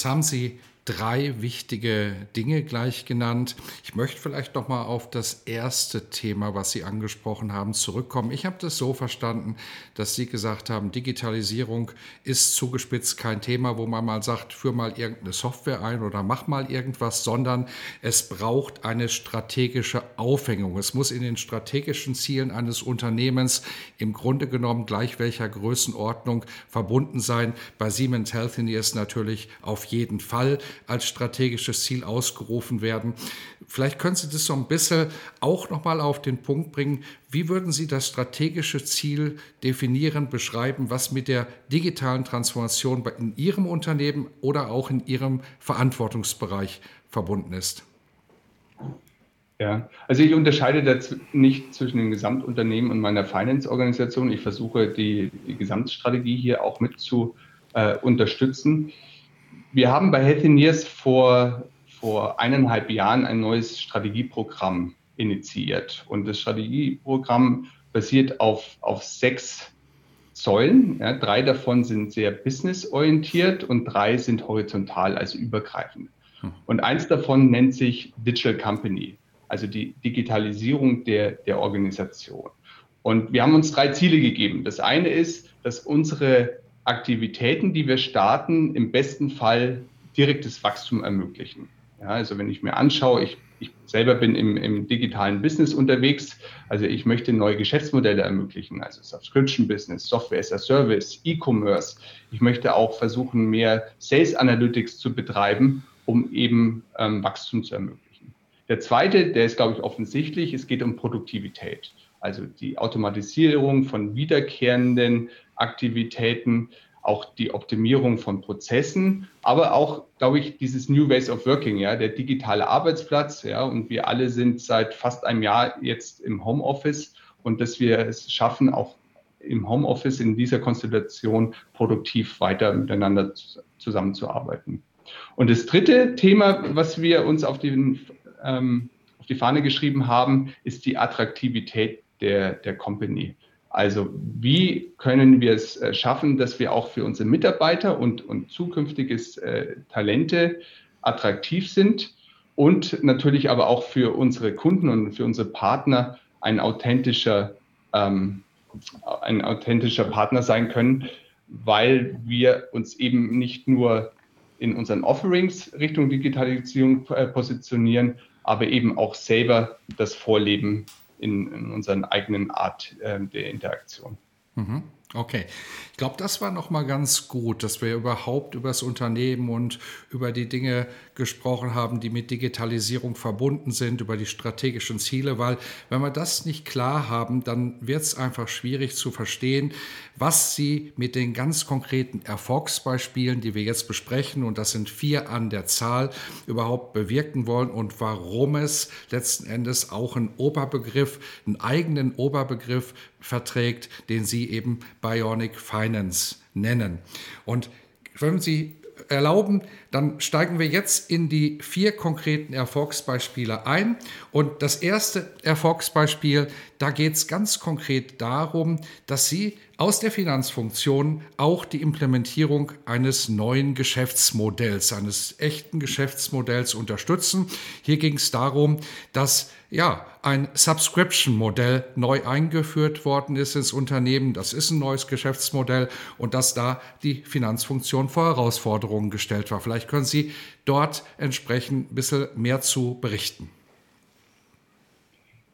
Jetzt haben Sie drei wichtige Dinge gleich genannt. Ich möchte vielleicht noch mal auf das erste Thema, was Sie angesprochen haben, zurückkommen. Ich habe das so verstanden, dass Sie gesagt haben, Digitalisierung ist zugespitzt kein Thema, wo man mal sagt, führ mal irgendeine Software ein oder mach mal irgendwas, sondern es braucht eine strategische Aufhängung. Es muss in den strategischen Zielen eines Unternehmens im Grunde genommen gleich welcher Größenordnung verbunden sein. Bei Siemens Healthineers natürlich auf jeden Fall als strategisches Ziel ausgerufen werden. Vielleicht können Sie das so ein bisschen auch nochmal auf den Punkt bringen. Wie würden Sie das strategische Ziel definieren, beschreiben, was mit der digitalen Transformation in Ihrem Unternehmen oder auch in Ihrem Verantwortungsbereich verbunden ist? Ja, also ich unterscheide da nicht zwischen dem Gesamtunternehmen und meiner Finance-Organisation. Ich versuche die, die Gesamtstrategie hier auch mit zu äh, unterstützen wir haben bei Healthineers vor, vor eineinhalb Jahren ein neues Strategieprogramm initiiert. Und das Strategieprogramm basiert auf, auf sechs Säulen. Ja, drei davon sind sehr businessorientiert und drei sind horizontal, also übergreifend. Hm. Und eins davon nennt sich Digital Company, also die Digitalisierung der, der Organisation. Und wir haben uns drei Ziele gegeben. Das eine ist, dass unsere Aktivitäten, die wir starten, im besten Fall direktes Wachstum ermöglichen. Ja, also wenn ich mir anschaue, ich, ich selber bin im, im, digitalen Business unterwegs, also ich möchte neue Geschäftsmodelle ermöglichen, also Subscription Business, Software as a Service, E-Commerce. Ich möchte auch versuchen, mehr Sales Analytics zu betreiben, um eben ähm, Wachstum zu ermöglichen. Der zweite, der ist, glaube ich, offensichtlich, es geht um Produktivität. Also die Automatisierung von wiederkehrenden Aktivitäten, auch die Optimierung von Prozessen, aber auch, glaube ich, dieses New Ways of Working, ja, der digitale Arbeitsplatz, ja, und wir alle sind seit fast einem Jahr jetzt im Homeoffice und dass wir es schaffen, auch im Homeoffice in dieser Konstellation produktiv weiter miteinander zusammenzuarbeiten. Und das dritte Thema, was wir uns auf, den, ähm, auf die Fahne geschrieben haben, ist die Attraktivität der, der Company. Also wie können wir es äh, schaffen, dass wir auch für unsere Mitarbeiter und, und zukünftiges äh, Talente attraktiv sind und natürlich aber auch für unsere Kunden und für unsere Partner ein authentischer, ähm, ein authentischer Partner sein können, weil wir uns eben nicht nur in unseren Offerings Richtung Digitalisierung äh, positionieren, aber eben auch selber das Vorleben in, in unserer eigenen Art äh, der Interaktion. Mhm. Okay, ich glaube, das war noch mal ganz gut, dass wir überhaupt über das Unternehmen und über die Dinge gesprochen haben, die mit Digitalisierung verbunden sind, über die strategischen Ziele, weil wenn wir das nicht klar haben, dann wird es einfach schwierig zu verstehen, was Sie mit den ganz konkreten Erfolgsbeispielen, die wir jetzt besprechen, und das sind vier an der Zahl, überhaupt bewirken wollen und warum es letzten Endes auch einen Oberbegriff, einen eigenen Oberbegriff verträgt, den Sie eben Bionic Finance nennen. Und wenn Sie erlauben, dann steigen wir jetzt in die vier konkreten Erfolgsbeispiele ein. Und das erste Erfolgsbeispiel, da geht es ganz konkret darum, dass Sie aus der Finanzfunktion auch die Implementierung eines neuen Geschäftsmodells, eines echten Geschäftsmodells unterstützen. Hier ging es darum, dass ja, ein Subscription-Modell neu eingeführt worden ist ins Unternehmen. Das ist ein neues Geschäftsmodell und dass da die Finanzfunktion vor Herausforderungen gestellt war. Vielleicht können Sie dort entsprechend ein bisschen mehr zu berichten.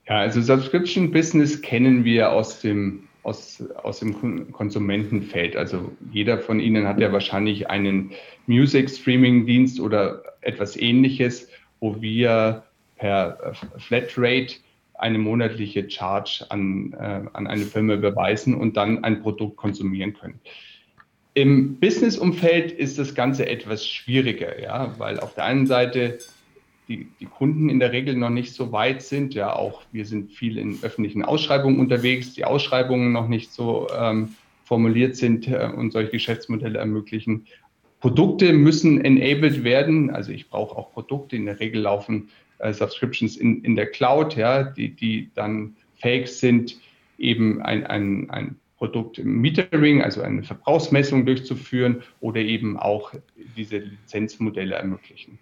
Ja, also Subscription Business kennen wir aus dem, aus, aus dem Konsumentenfeld. Also jeder von Ihnen hat ja wahrscheinlich einen Music Streaming Dienst oder etwas ähnliches, wo wir per Flatrate eine monatliche Charge an, äh, an eine Firma überweisen und dann ein Produkt konsumieren können. Im Business-Umfeld ist das Ganze etwas schwieriger, ja, weil auf der einen Seite die, die Kunden in der Regel noch nicht so weit sind. Ja, auch wir sind viel in öffentlichen Ausschreibungen unterwegs, die Ausschreibungen noch nicht so ähm, formuliert sind äh, und solche Geschäftsmodelle ermöglichen. Produkte müssen enabled werden. Also ich brauche auch Produkte. In der Regel laufen äh, Subscriptions in, in der Cloud, ja, die, die dann fähig sind, eben ein, ein, ein Produkt Metering, also eine Verbrauchsmessung durchzuführen oder eben auch diese Lizenzmodelle ermöglichen.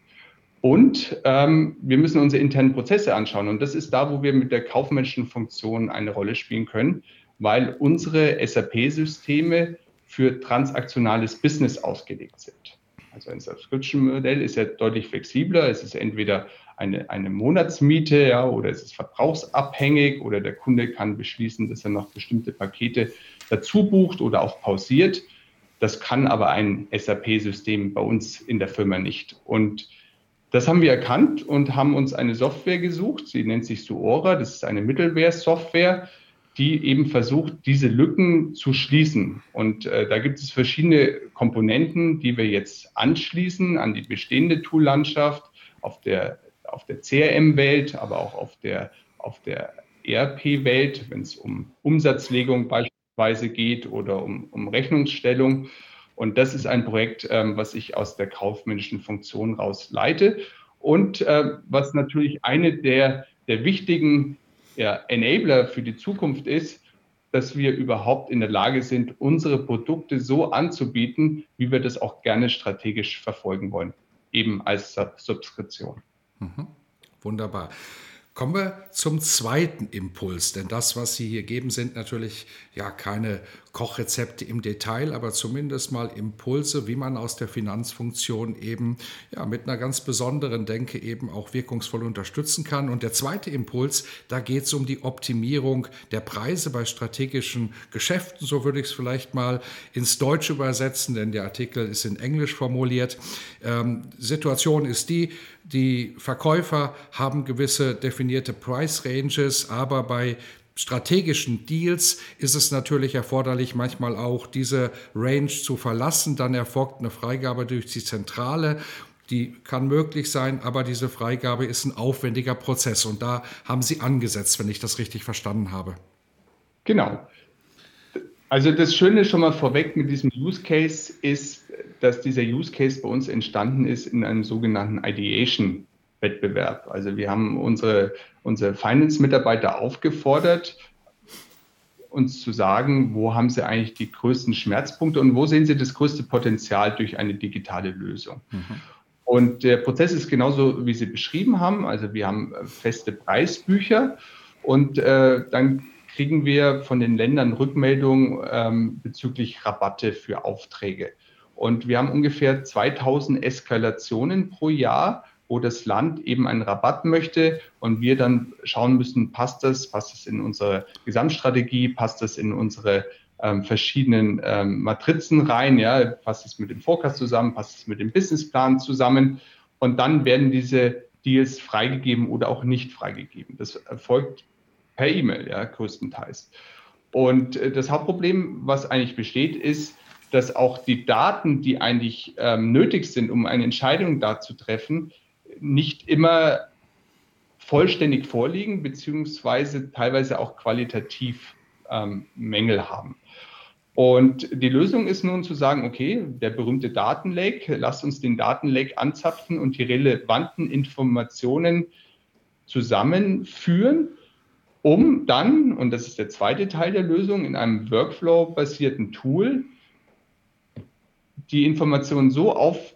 Und ähm, wir müssen unsere internen Prozesse anschauen. Und das ist da, wo wir mit der kaufmännischen Funktion eine Rolle spielen können, weil unsere SAP-Systeme für transaktionales Business ausgelegt sind. Also ein Subscription-Modell ist ja deutlich flexibler. Es ist entweder eine, eine Monatsmiete ja, oder es ist verbrauchsabhängig oder der Kunde kann beschließen, dass er noch bestimmte Pakete dazu bucht oder auch pausiert. Das kann aber ein SAP-System bei uns in der Firma nicht. Und das haben wir erkannt und haben uns eine Software gesucht. Sie nennt sich Suora. Das ist eine Mittelware-Software, die eben versucht, diese Lücken zu schließen. Und äh, da gibt es verschiedene Komponenten, die wir jetzt anschließen an die bestehende Tool-Landschaft auf der, auf der CRM-Welt, aber auch auf der, auf der ERP-Welt, wenn es um Umsatzlegung beispielsweise geht oder um, um Rechnungsstellung. Und das ist ein Projekt, ähm, was ich aus der kaufmännischen Funktion raus leite und äh, was natürlich eine der, der wichtigen ja, Enabler für die Zukunft ist, dass wir überhaupt in der Lage sind, unsere Produkte so anzubieten, wie wir das auch gerne strategisch verfolgen wollen, eben als Subskription. Mhm. Wunderbar. Kommen wir zum zweiten Impuls, denn das, was Sie hier geben, sind natürlich ja keine Kochrezepte im Detail, aber zumindest mal Impulse, wie man aus der Finanzfunktion eben ja mit einer ganz besonderen Denke eben auch wirkungsvoll unterstützen kann. Und der zweite Impuls, da geht es um die Optimierung der Preise bei strategischen Geschäften, so würde ich es vielleicht mal ins Deutsche übersetzen, denn der Artikel ist in Englisch formuliert. Ähm, Situation ist die, die Verkäufer haben gewisse definierte Price Ranges, aber bei strategischen Deals ist es natürlich erforderlich, manchmal auch diese Range zu verlassen. Dann erfolgt eine Freigabe durch die Zentrale. Die kann möglich sein, aber diese Freigabe ist ein aufwendiger Prozess. Und da haben Sie angesetzt, wenn ich das richtig verstanden habe. Genau. Also das Schöne schon mal vorweg mit diesem Use Case ist, dass dieser Use Case bei uns entstanden ist in einem sogenannten Ideation Wettbewerb. Also wir haben unsere, unsere Finance-Mitarbeiter aufgefordert, uns zu sagen, wo haben sie eigentlich die größten Schmerzpunkte und wo sehen sie das größte Potenzial durch eine digitale Lösung. Mhm. Und der Prozess ist genauso, wie Sie beschrieben haben. Also wir haben feste Preisbücher und äh, dann kriegen wir von den Ländern Rückmeldungen ähm, bezüglich Rabatte für Aufträge. Und wir haben ungefähr 2000 Eskalationen pro Jahr, wo das Land eben einen Rabatt möchte und wir dann schauen müssen, passt das, passt das in unsere Gesamtstrategie, passt das in unsere ähm, verschiedenen ähm, Matrizen rein, ja, passt es mit dem Forecast zusammen, passt es mit dem Businessplan zusammen und dann werden diese Deals freigegeben oder auch nicht freigegeben. Das erfolgt per E-Mail, ja, größtenteils. Und äh, das Hauptproblem, was eigentlich besteht, ist, dass auch die Daten, die eigentlich ähm, nötig sind, um eine Entscheidung da zu treffen, nicht immer vollständig vorliegen, beziehungsweise teilweise auch qualitativ ähm, Mängel haben. Und die Lösung ist nun zu sagen, okay, der berühmte Datenlake, lasst uns den Datenlake anzapfen und die relevanten Informationen zusammenführen um dann, und das ist der zweite Teil der Lösung, in einem Workflow-basierten Tool die Informationen so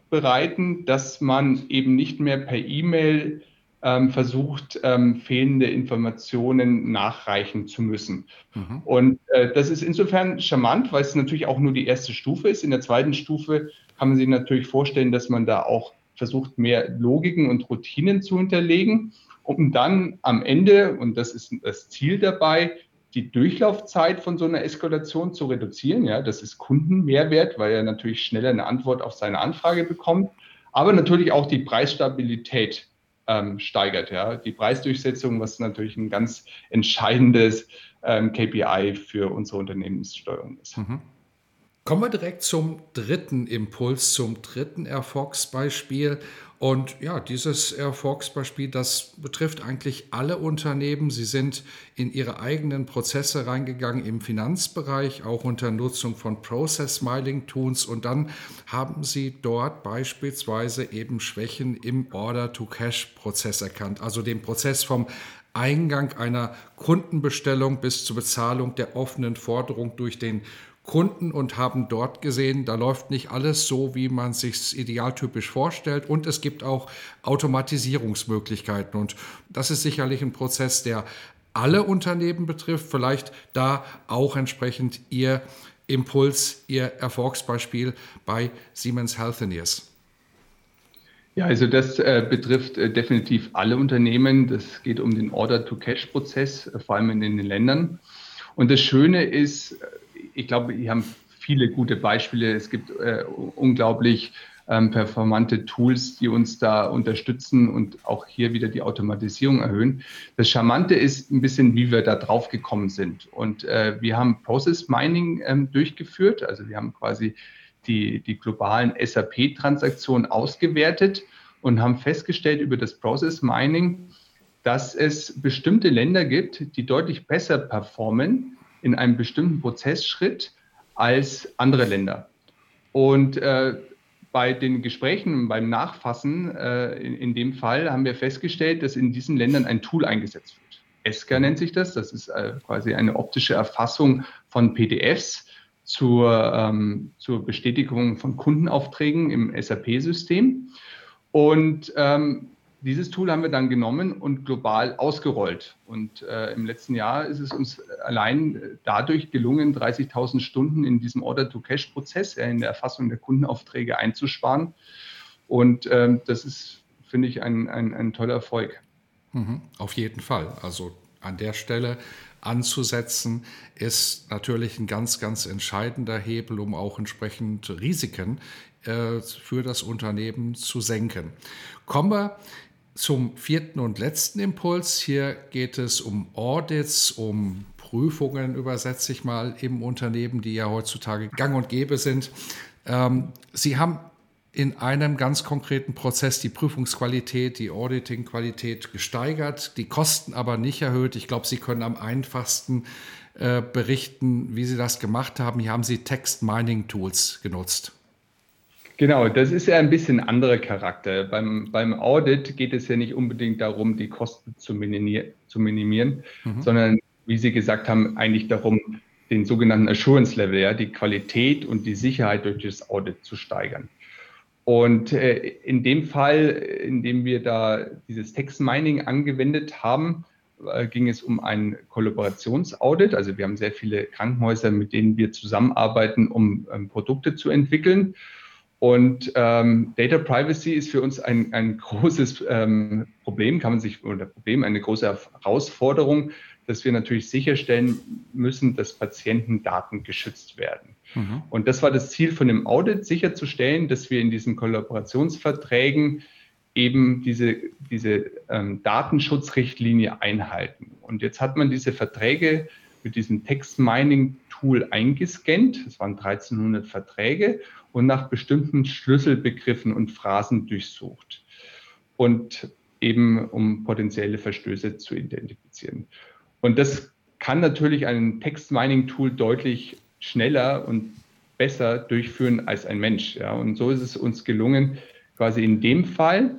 aufbereiten, dass man eben nicht mehr per E-Mail ähm, versucht, ähm, fehlende Informationen nachreichen zu müssen. Mhm. Und äh, das ist insofern charmant, weil es natürlich auch nur die erste Stufe ist. In der zweiten Stufe kann man sich natürlich vorstellen, dass man da auch versucht, mehr Logiken und Routinen zu hinterlegen um dann am Ende, und das ist das Ziel dabei, die Durchlaufzeit von so einer Eskalation zu reduzieren. Ja, das ist Kundenmehrwert, weil er natürlich schneller eine Antwort auf seine Anfrage bekommt, aber natürlich auch die Preisstabilität ähm, steigert. Ja. Die Preisdurchsetzung, was natürlich ein ganz entscheidendes ähm, KPI für unsere Unternehmenssteuerung ist. Mhm. Kommen wir direkt zum dritten Impuls, zum dritten Erfolgsbeispiel. Und ja, dieses Erfolgsbeispiel, das betrifft eigentlich alle Unternehmen. Sie sind in ihre eigenen Prozesse reingegangen im Finanzbereich, auch unter Nutzung von Process Smiling Tools. Und dann haben sie dort beispielsweise eben Schwächen im Order-to-Cash-Prozess erkannt, also den Prozess vom Eingang einer Kundenbestellung bis zur Bezahlung der offenen Forderung durch den Kunden und haben dort gesehen, da läuft nicht alles so, wie man sich idealtypisch vorstellt. Und es gibt auch Automatisierungsmöglichkeiten. Und das ist sicherlich ein Prozess, der alle Unternehmen betrifft. Vielleicht da auch entsprechend Ihr Impuls, Ihr Erfolgsbeispiel bei Siemens Healthineers. Ja, also das äh, betrifft äh, definitiv alle Unternehmen. Das geht um den Order-to-Cash-Prozess, äh, vor allem in den Ländern. Und das Schöne ist, ich glaube, wir haben viele gute Beispiele. Es gibt äh, unglaublich ähm, performante Tools, die uns da unterstützen und auch hier wieder die Automatisierung erhöhen. Das Charmante ist ein bisschen, wie wir da drauf gekommen sind. Und äh, wir haben Process Mining ähm, durchgeführt. Also wir haben quasi die, die globalen SAP-Transaktionen ausgewertet und haben festgestellt über das Process Mining, dass es bestimmte Länder gibt, die deutlich besser performen in einem bestimmten Prozessschritt als andere Länder. Und äh, bei den Gesprächen, beim Nachfassen äh, in, in, dem Fall haben wir festgestellt, dass in diesen Ländern ein Tool eingesetzt wird. ESCA nennt sich das. Das ist äh, quasi eine optische Erfassung von PDFs zur, ähm, zur Bestätigung von Kundenaufträgen im SAP-System. Und ähm, dieses Tool haben wir dann genommen und global ausgerollt. Und äh, im letzten Jahr ist es uns allein dadurch gelungen, 30.000 Stunden in diesem Order-to-Cash-Prozess, in der Erfassung der Kundenaufträge einzusparen. Und ähm, das ist, finde ich, ein, ein, ein toller Erfolg. Mhm, auf jeden Fall. Also an der Stelle anzusetzen, ist natürlich ein ganz, ganz entscheidender Hebel, um auch entsprechend Risiken äh, für das Unternehmen zu senken. Kommen wir zum vierten und letzten Impuls. Hier geht es um Audits, um Prüfungen, übersetze ich mal, im Unternehmen, die ja heutzutage gang und gäbe sind. Ähm, Sie haben in einem ganz konkreten Prozess die Prüfungsqualität, die Auditing-Qualität gesteigert, die Kosten aber nicht erhöht. Ich glaube, Sie können am einfachsten äh, berichten, wie Sie das gemacht haben. Hier haben Sie Text-Mining-Tools genutzt. Genau, das ist ja ein bisschen anderer Charakter. Beim, beim Audit geht es ja nicht unbedingt darum, die Kosten zu, minimier zu minimieren, mhm. sondern, wie Sie gesagt haben, eigentlich darum, den sogenannten Assurance Level, ja, die Qualität und die Sicherheit durch das Audit zu steigern. Und äh, in dem Fall, in dem wir da dieses Text Mining angewendet haben, äh, ging es um ein Kollaborationsaudit. Also wir haben sehr viele Krankenhäuser, mit denen wir zusammenarbeiten, um ähm, Produkte zu entwickeln. Und ähm, Data Privacy ist für uns ein, ein großes ähm, Problem, kann man sich, oder Problem, eine große Herausforderung, dass wir natürlich sicherstellen müssen, dass Patientendaten geschützt werden. Mhm. Und das war das Ziel von dem Audit, sicherzustellen, dass wir in diesen Kollaborationsverträgen eben diese, diese ähm, Datenschutzrichtlinie einhalten. Und jetzt hat man diese Verträge mit diesem Text-Mining-Tool eingescannt. Es waren 1300 Verträge und nach bestimmten Schlüsselbegriffen und Phrasen durchsucht. Und eben um potenzielle Verstöße zu identifizieren. Und das kann natürlich ein Text-Mining-Tool deutlich schneller und besser durchführen als ein Mensch. Ja. Und so ist es uns gelungen, quasi in dem Fall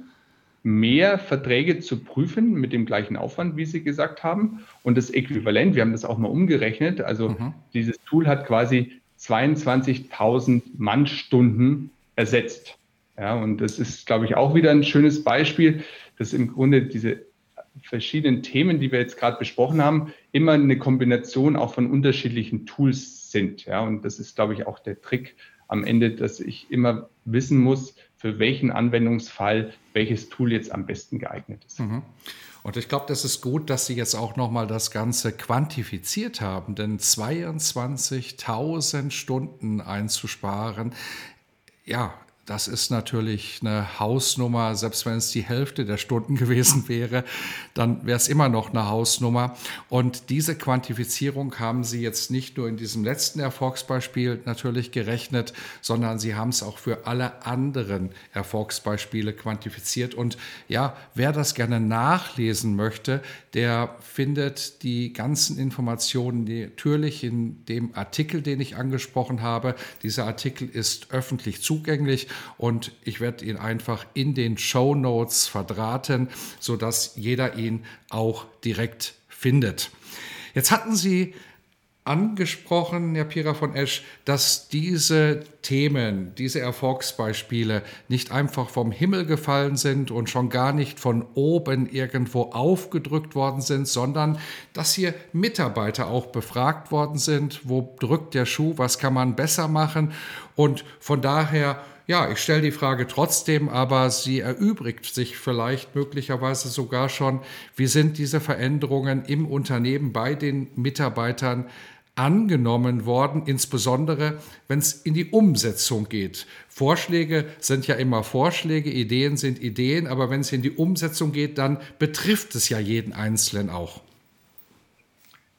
mehr Verträge zu prüfen mit dem gleichen Aufwand, wie Sie gesagt haben. Und das Äquivalent, wir haben das auch mal umgerechnet, also mhm. dieses Tool hat quasi 22.000 Mannstunden ersetzt. Ja, und das ist, glaube ich, auch wieder ein schönes Beispiel, dass im Grunde diese verschiedenen Themen, die wir jetzt gerade besprochen haben, immer eine Kombination auch von unterschiedlichen Tools sind. Ja, und das ist, glaube ich, auch der Trick am Ende, dass ich immer wissen muss, für welchen Anwendungsfall welches Tool jetzt am besten geeignet ist. Mhm. Und ich glaube, das ist gut, dass Sie jetzt auch nochmal das Ganze quantifiziert haben, denn 22.000 Stunden einzusparen, ja, das ist natürlich eine Hausnummer. Selbst wenn es die Hälfte der Stunden gewesen wäre, dann wäre es immer noch eine Hausnummer. Und diese Quantifizierung haben Sie jetzt nicht nur in diesem letzten Erfolgsbeispiel natürlich gerechnet, sondern Sie haben es auch für alle anderen Erfolgsbeispiele quantifiziert. Und ja, wer das gerne nachlesen möchte, der findet die ganzen Informationen natürlich in dem Artikel, den ich angesprochen habe. Dieser Artikel ist öffentlich zugänglich und ich werde ihn einfach in den Show Notes verdrahten, sodass jeder ihn auch direkt findet. Jetzt hatten Sie angesprochen, Herr Pira von Esch, dass diese Themen, diese Erfolgsbeispiele nicht einfach vom Himmel gefallen sind und schon gar nicht von oben irgendwo aufgedrückt worden sind, sondern dass hier Mitarbeiter auch befragt worden sind, wo drückt der Schuh, was kann man besser machen? Und von daher ja, ich stelle die Frage trotzdem, aber sie erübrigt sich vielleicht möglicherweise sogar schon, wie sind diese Veränderungen im Unternehmen bei den Mitarbeitern angenommen worden, insbesondere wenn es in die Umsetzung geht. Vorschläge sind ja immer Vorschläge, Ideen sind Ideen, aber wenn es in die Umsetzung geht, dann betrifft es ja jeden Einzelnen auch.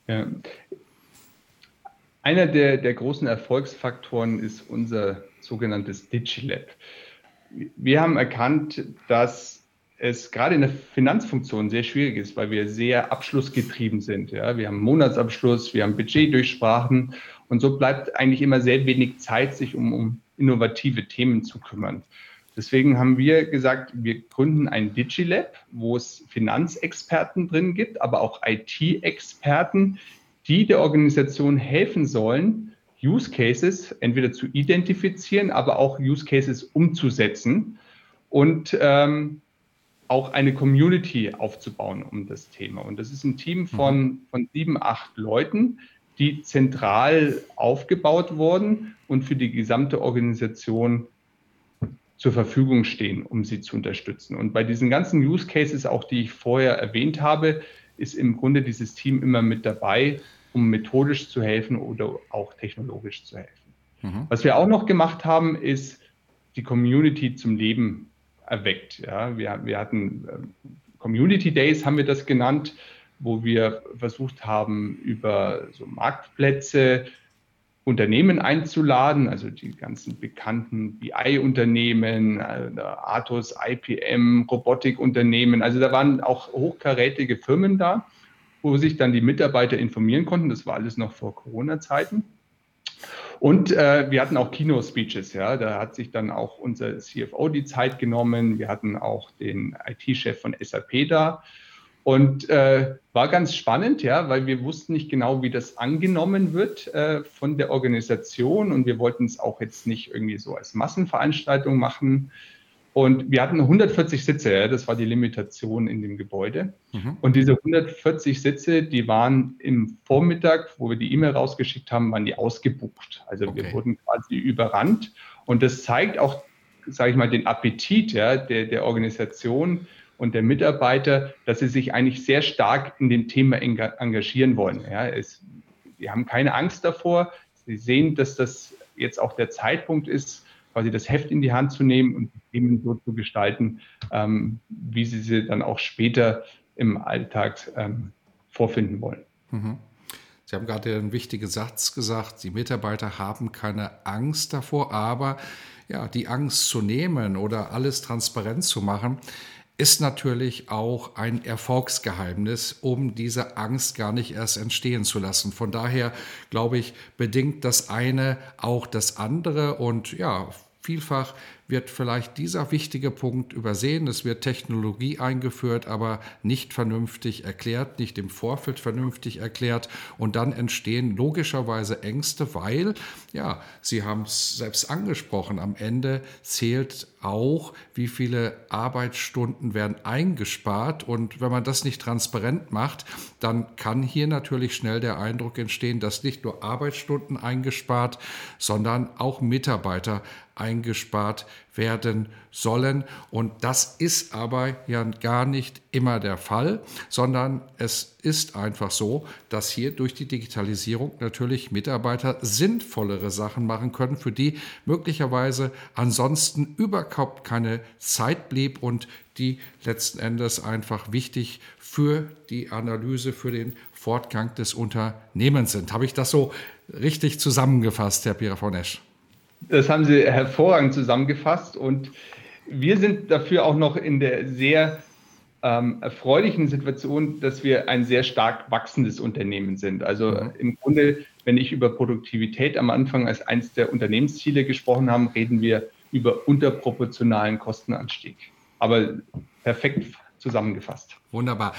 Ja. Einer der, der großen Erfolgsfaktoren ist unser sogenanntes DigiLab. Wir haben erkannt, dass es gerade in der Finanzfunktion sehr schwierig ist, weil wir sehr abschlussgetrieben sind. Ja, wir haben Monatsabschluss, wir haben Budgetdurchsprachen und so bleibt eigentlich immer sehr wenig Zeit, sich um, um innovative Themen zu kümmern. Deswegen haben wir gesagt, wir gründen ein DigiLab, wo es Finanzexperten drin gibt, aber auch IT-Experten, die der Organisation helfen sollen, Use Cases entweder zu identifizieren, aber auch Use Cases umzusetzen und ähm, auch eine Community aufzubauen um das Thema. Und das ist ein Team von, mhm. von sieben, acht Leuten, die zentral aufgebaut wurden und für die gesamte Organisation zur Verfügung stehen, um sie zu unterstützen. Und bei diesen ganzen Use Cases, auch die ich vorher erwähnt habe, ist im Grunde dieses Team immer mit dabei, um methodisch zu helfen oder auch technologisch zu helfen. Mhm. Was wir auch noch gemacht haben, ist die Community zum Leben erweckt. Ja, wir, wir hatten äh, Community Days, haben wir das genannt, wo wir versucht haben, über so Marktplätze Unternehmen einzuladen, also die ganzen bekannten BI-Unternehmen, äh, Atos, IPM, Robotikunternehmen. Also da waren auch hochkarätige Firmen da wo sich dann die Mitarbeiter informieren konnten. Das war alles noch vor Corona-Zeiten. Und äh, wir hatten auch Kino-Speeches, ja. Da hat sich dann auch unser CFO die Zeit genommen. Wir hatten auch den IT-Chef von SAP da. Und äh, war ganz spannend, ja, weil wir wussten nicht genau, wie das angenommen wird äh, von der Organisation. Und wir wollten es auch jetzt nicht irgendwie so als Massenveranstaltung machen, und wir hatten 140 Sitze, ja, das war die Limitation in dem Gebäude. Mhm. Und diese 140 Sitze, die waren im Vormittag, wo wir die E-Mail rausgeschickt haben, waren die ausgebucht. Also okay. wir wurden quasi überrannt. Und das zeigt auch, sage ich mal, den Appetit ja, der, der Organisation und der Mitarbeiter, dass sie sich eigentlich sehr stark in dem Thema engagieren wollen. Ja, es, sie haben keine Angst davor. Sie sehen, dass das jetzt auch der Zeitpunkt ist, quasi das Heft in die Hand zu nehmen und Themen so zu gestalten, ähm, wie sie sie dann auch später im Alltag ähm, vorfinden wollen. Mhm. Sie haben gerade einen wichtigen Satz gesagt, die Mitarbeiter haben keine Angst davor, aber ja, die Angst zu nehmen oder alles transparent zu machen, ist natürlich auch ein Erfolgsgeheimnis, um diese Angst gar nicht erst entstehen zu lassen. Von daher glaube ich, bedingt das eine auch das andere und ja, vielfach wird vielleicht dieser wichtige Punkt übersehen. Es wird Technologie eingeführt, aber nicht vernünftig erklärt, nicht im Vorfeld vernünftig erklärt. Und dann entstehen logischerweise Ängste, weil, ja, Sie haben es selbst angesprochen, am Ende zählt auch, wie viele Arbeitsstunden werden eingespart. Und wenn man das nicht transparent macht, dann kann hier natürlich schnell der Eindruck entstehen, dass nicht nur Arbeitsstunden eingespart, sondern auch Mitarbeiter eingespart werden sollen. Und das ist aber ja gar nicht immer der Fall, sondern es ist einfach so, dass hier durch die Digitalisierung natürlich Mitarbeiter sinnvollere Sachen machen können, für die möglicherweise ansonsten überhaupt keine Zeit blieb und die letzten Endes einfach wichtig für die Analyse, für den Fortgang des Unternehmens sind. Habe ich das so richtig zusammengefasst, Herr Pirafonesch? Das haben Sie hervorragend zusammengefasst und wir sind dafür auch noch in der sehr ähm, erfreulichen Situation, dass wir ein sehr stark wachsendes Unternehmen sind. Also mhm. im Grunde, wenn ich über Produktivität am Anfang als eines der Unternehmensziele gesprochen habe, reden wir über unterproportionalen Kostenanstieg. Aber perfekt zusammengefasst. Wunderbar.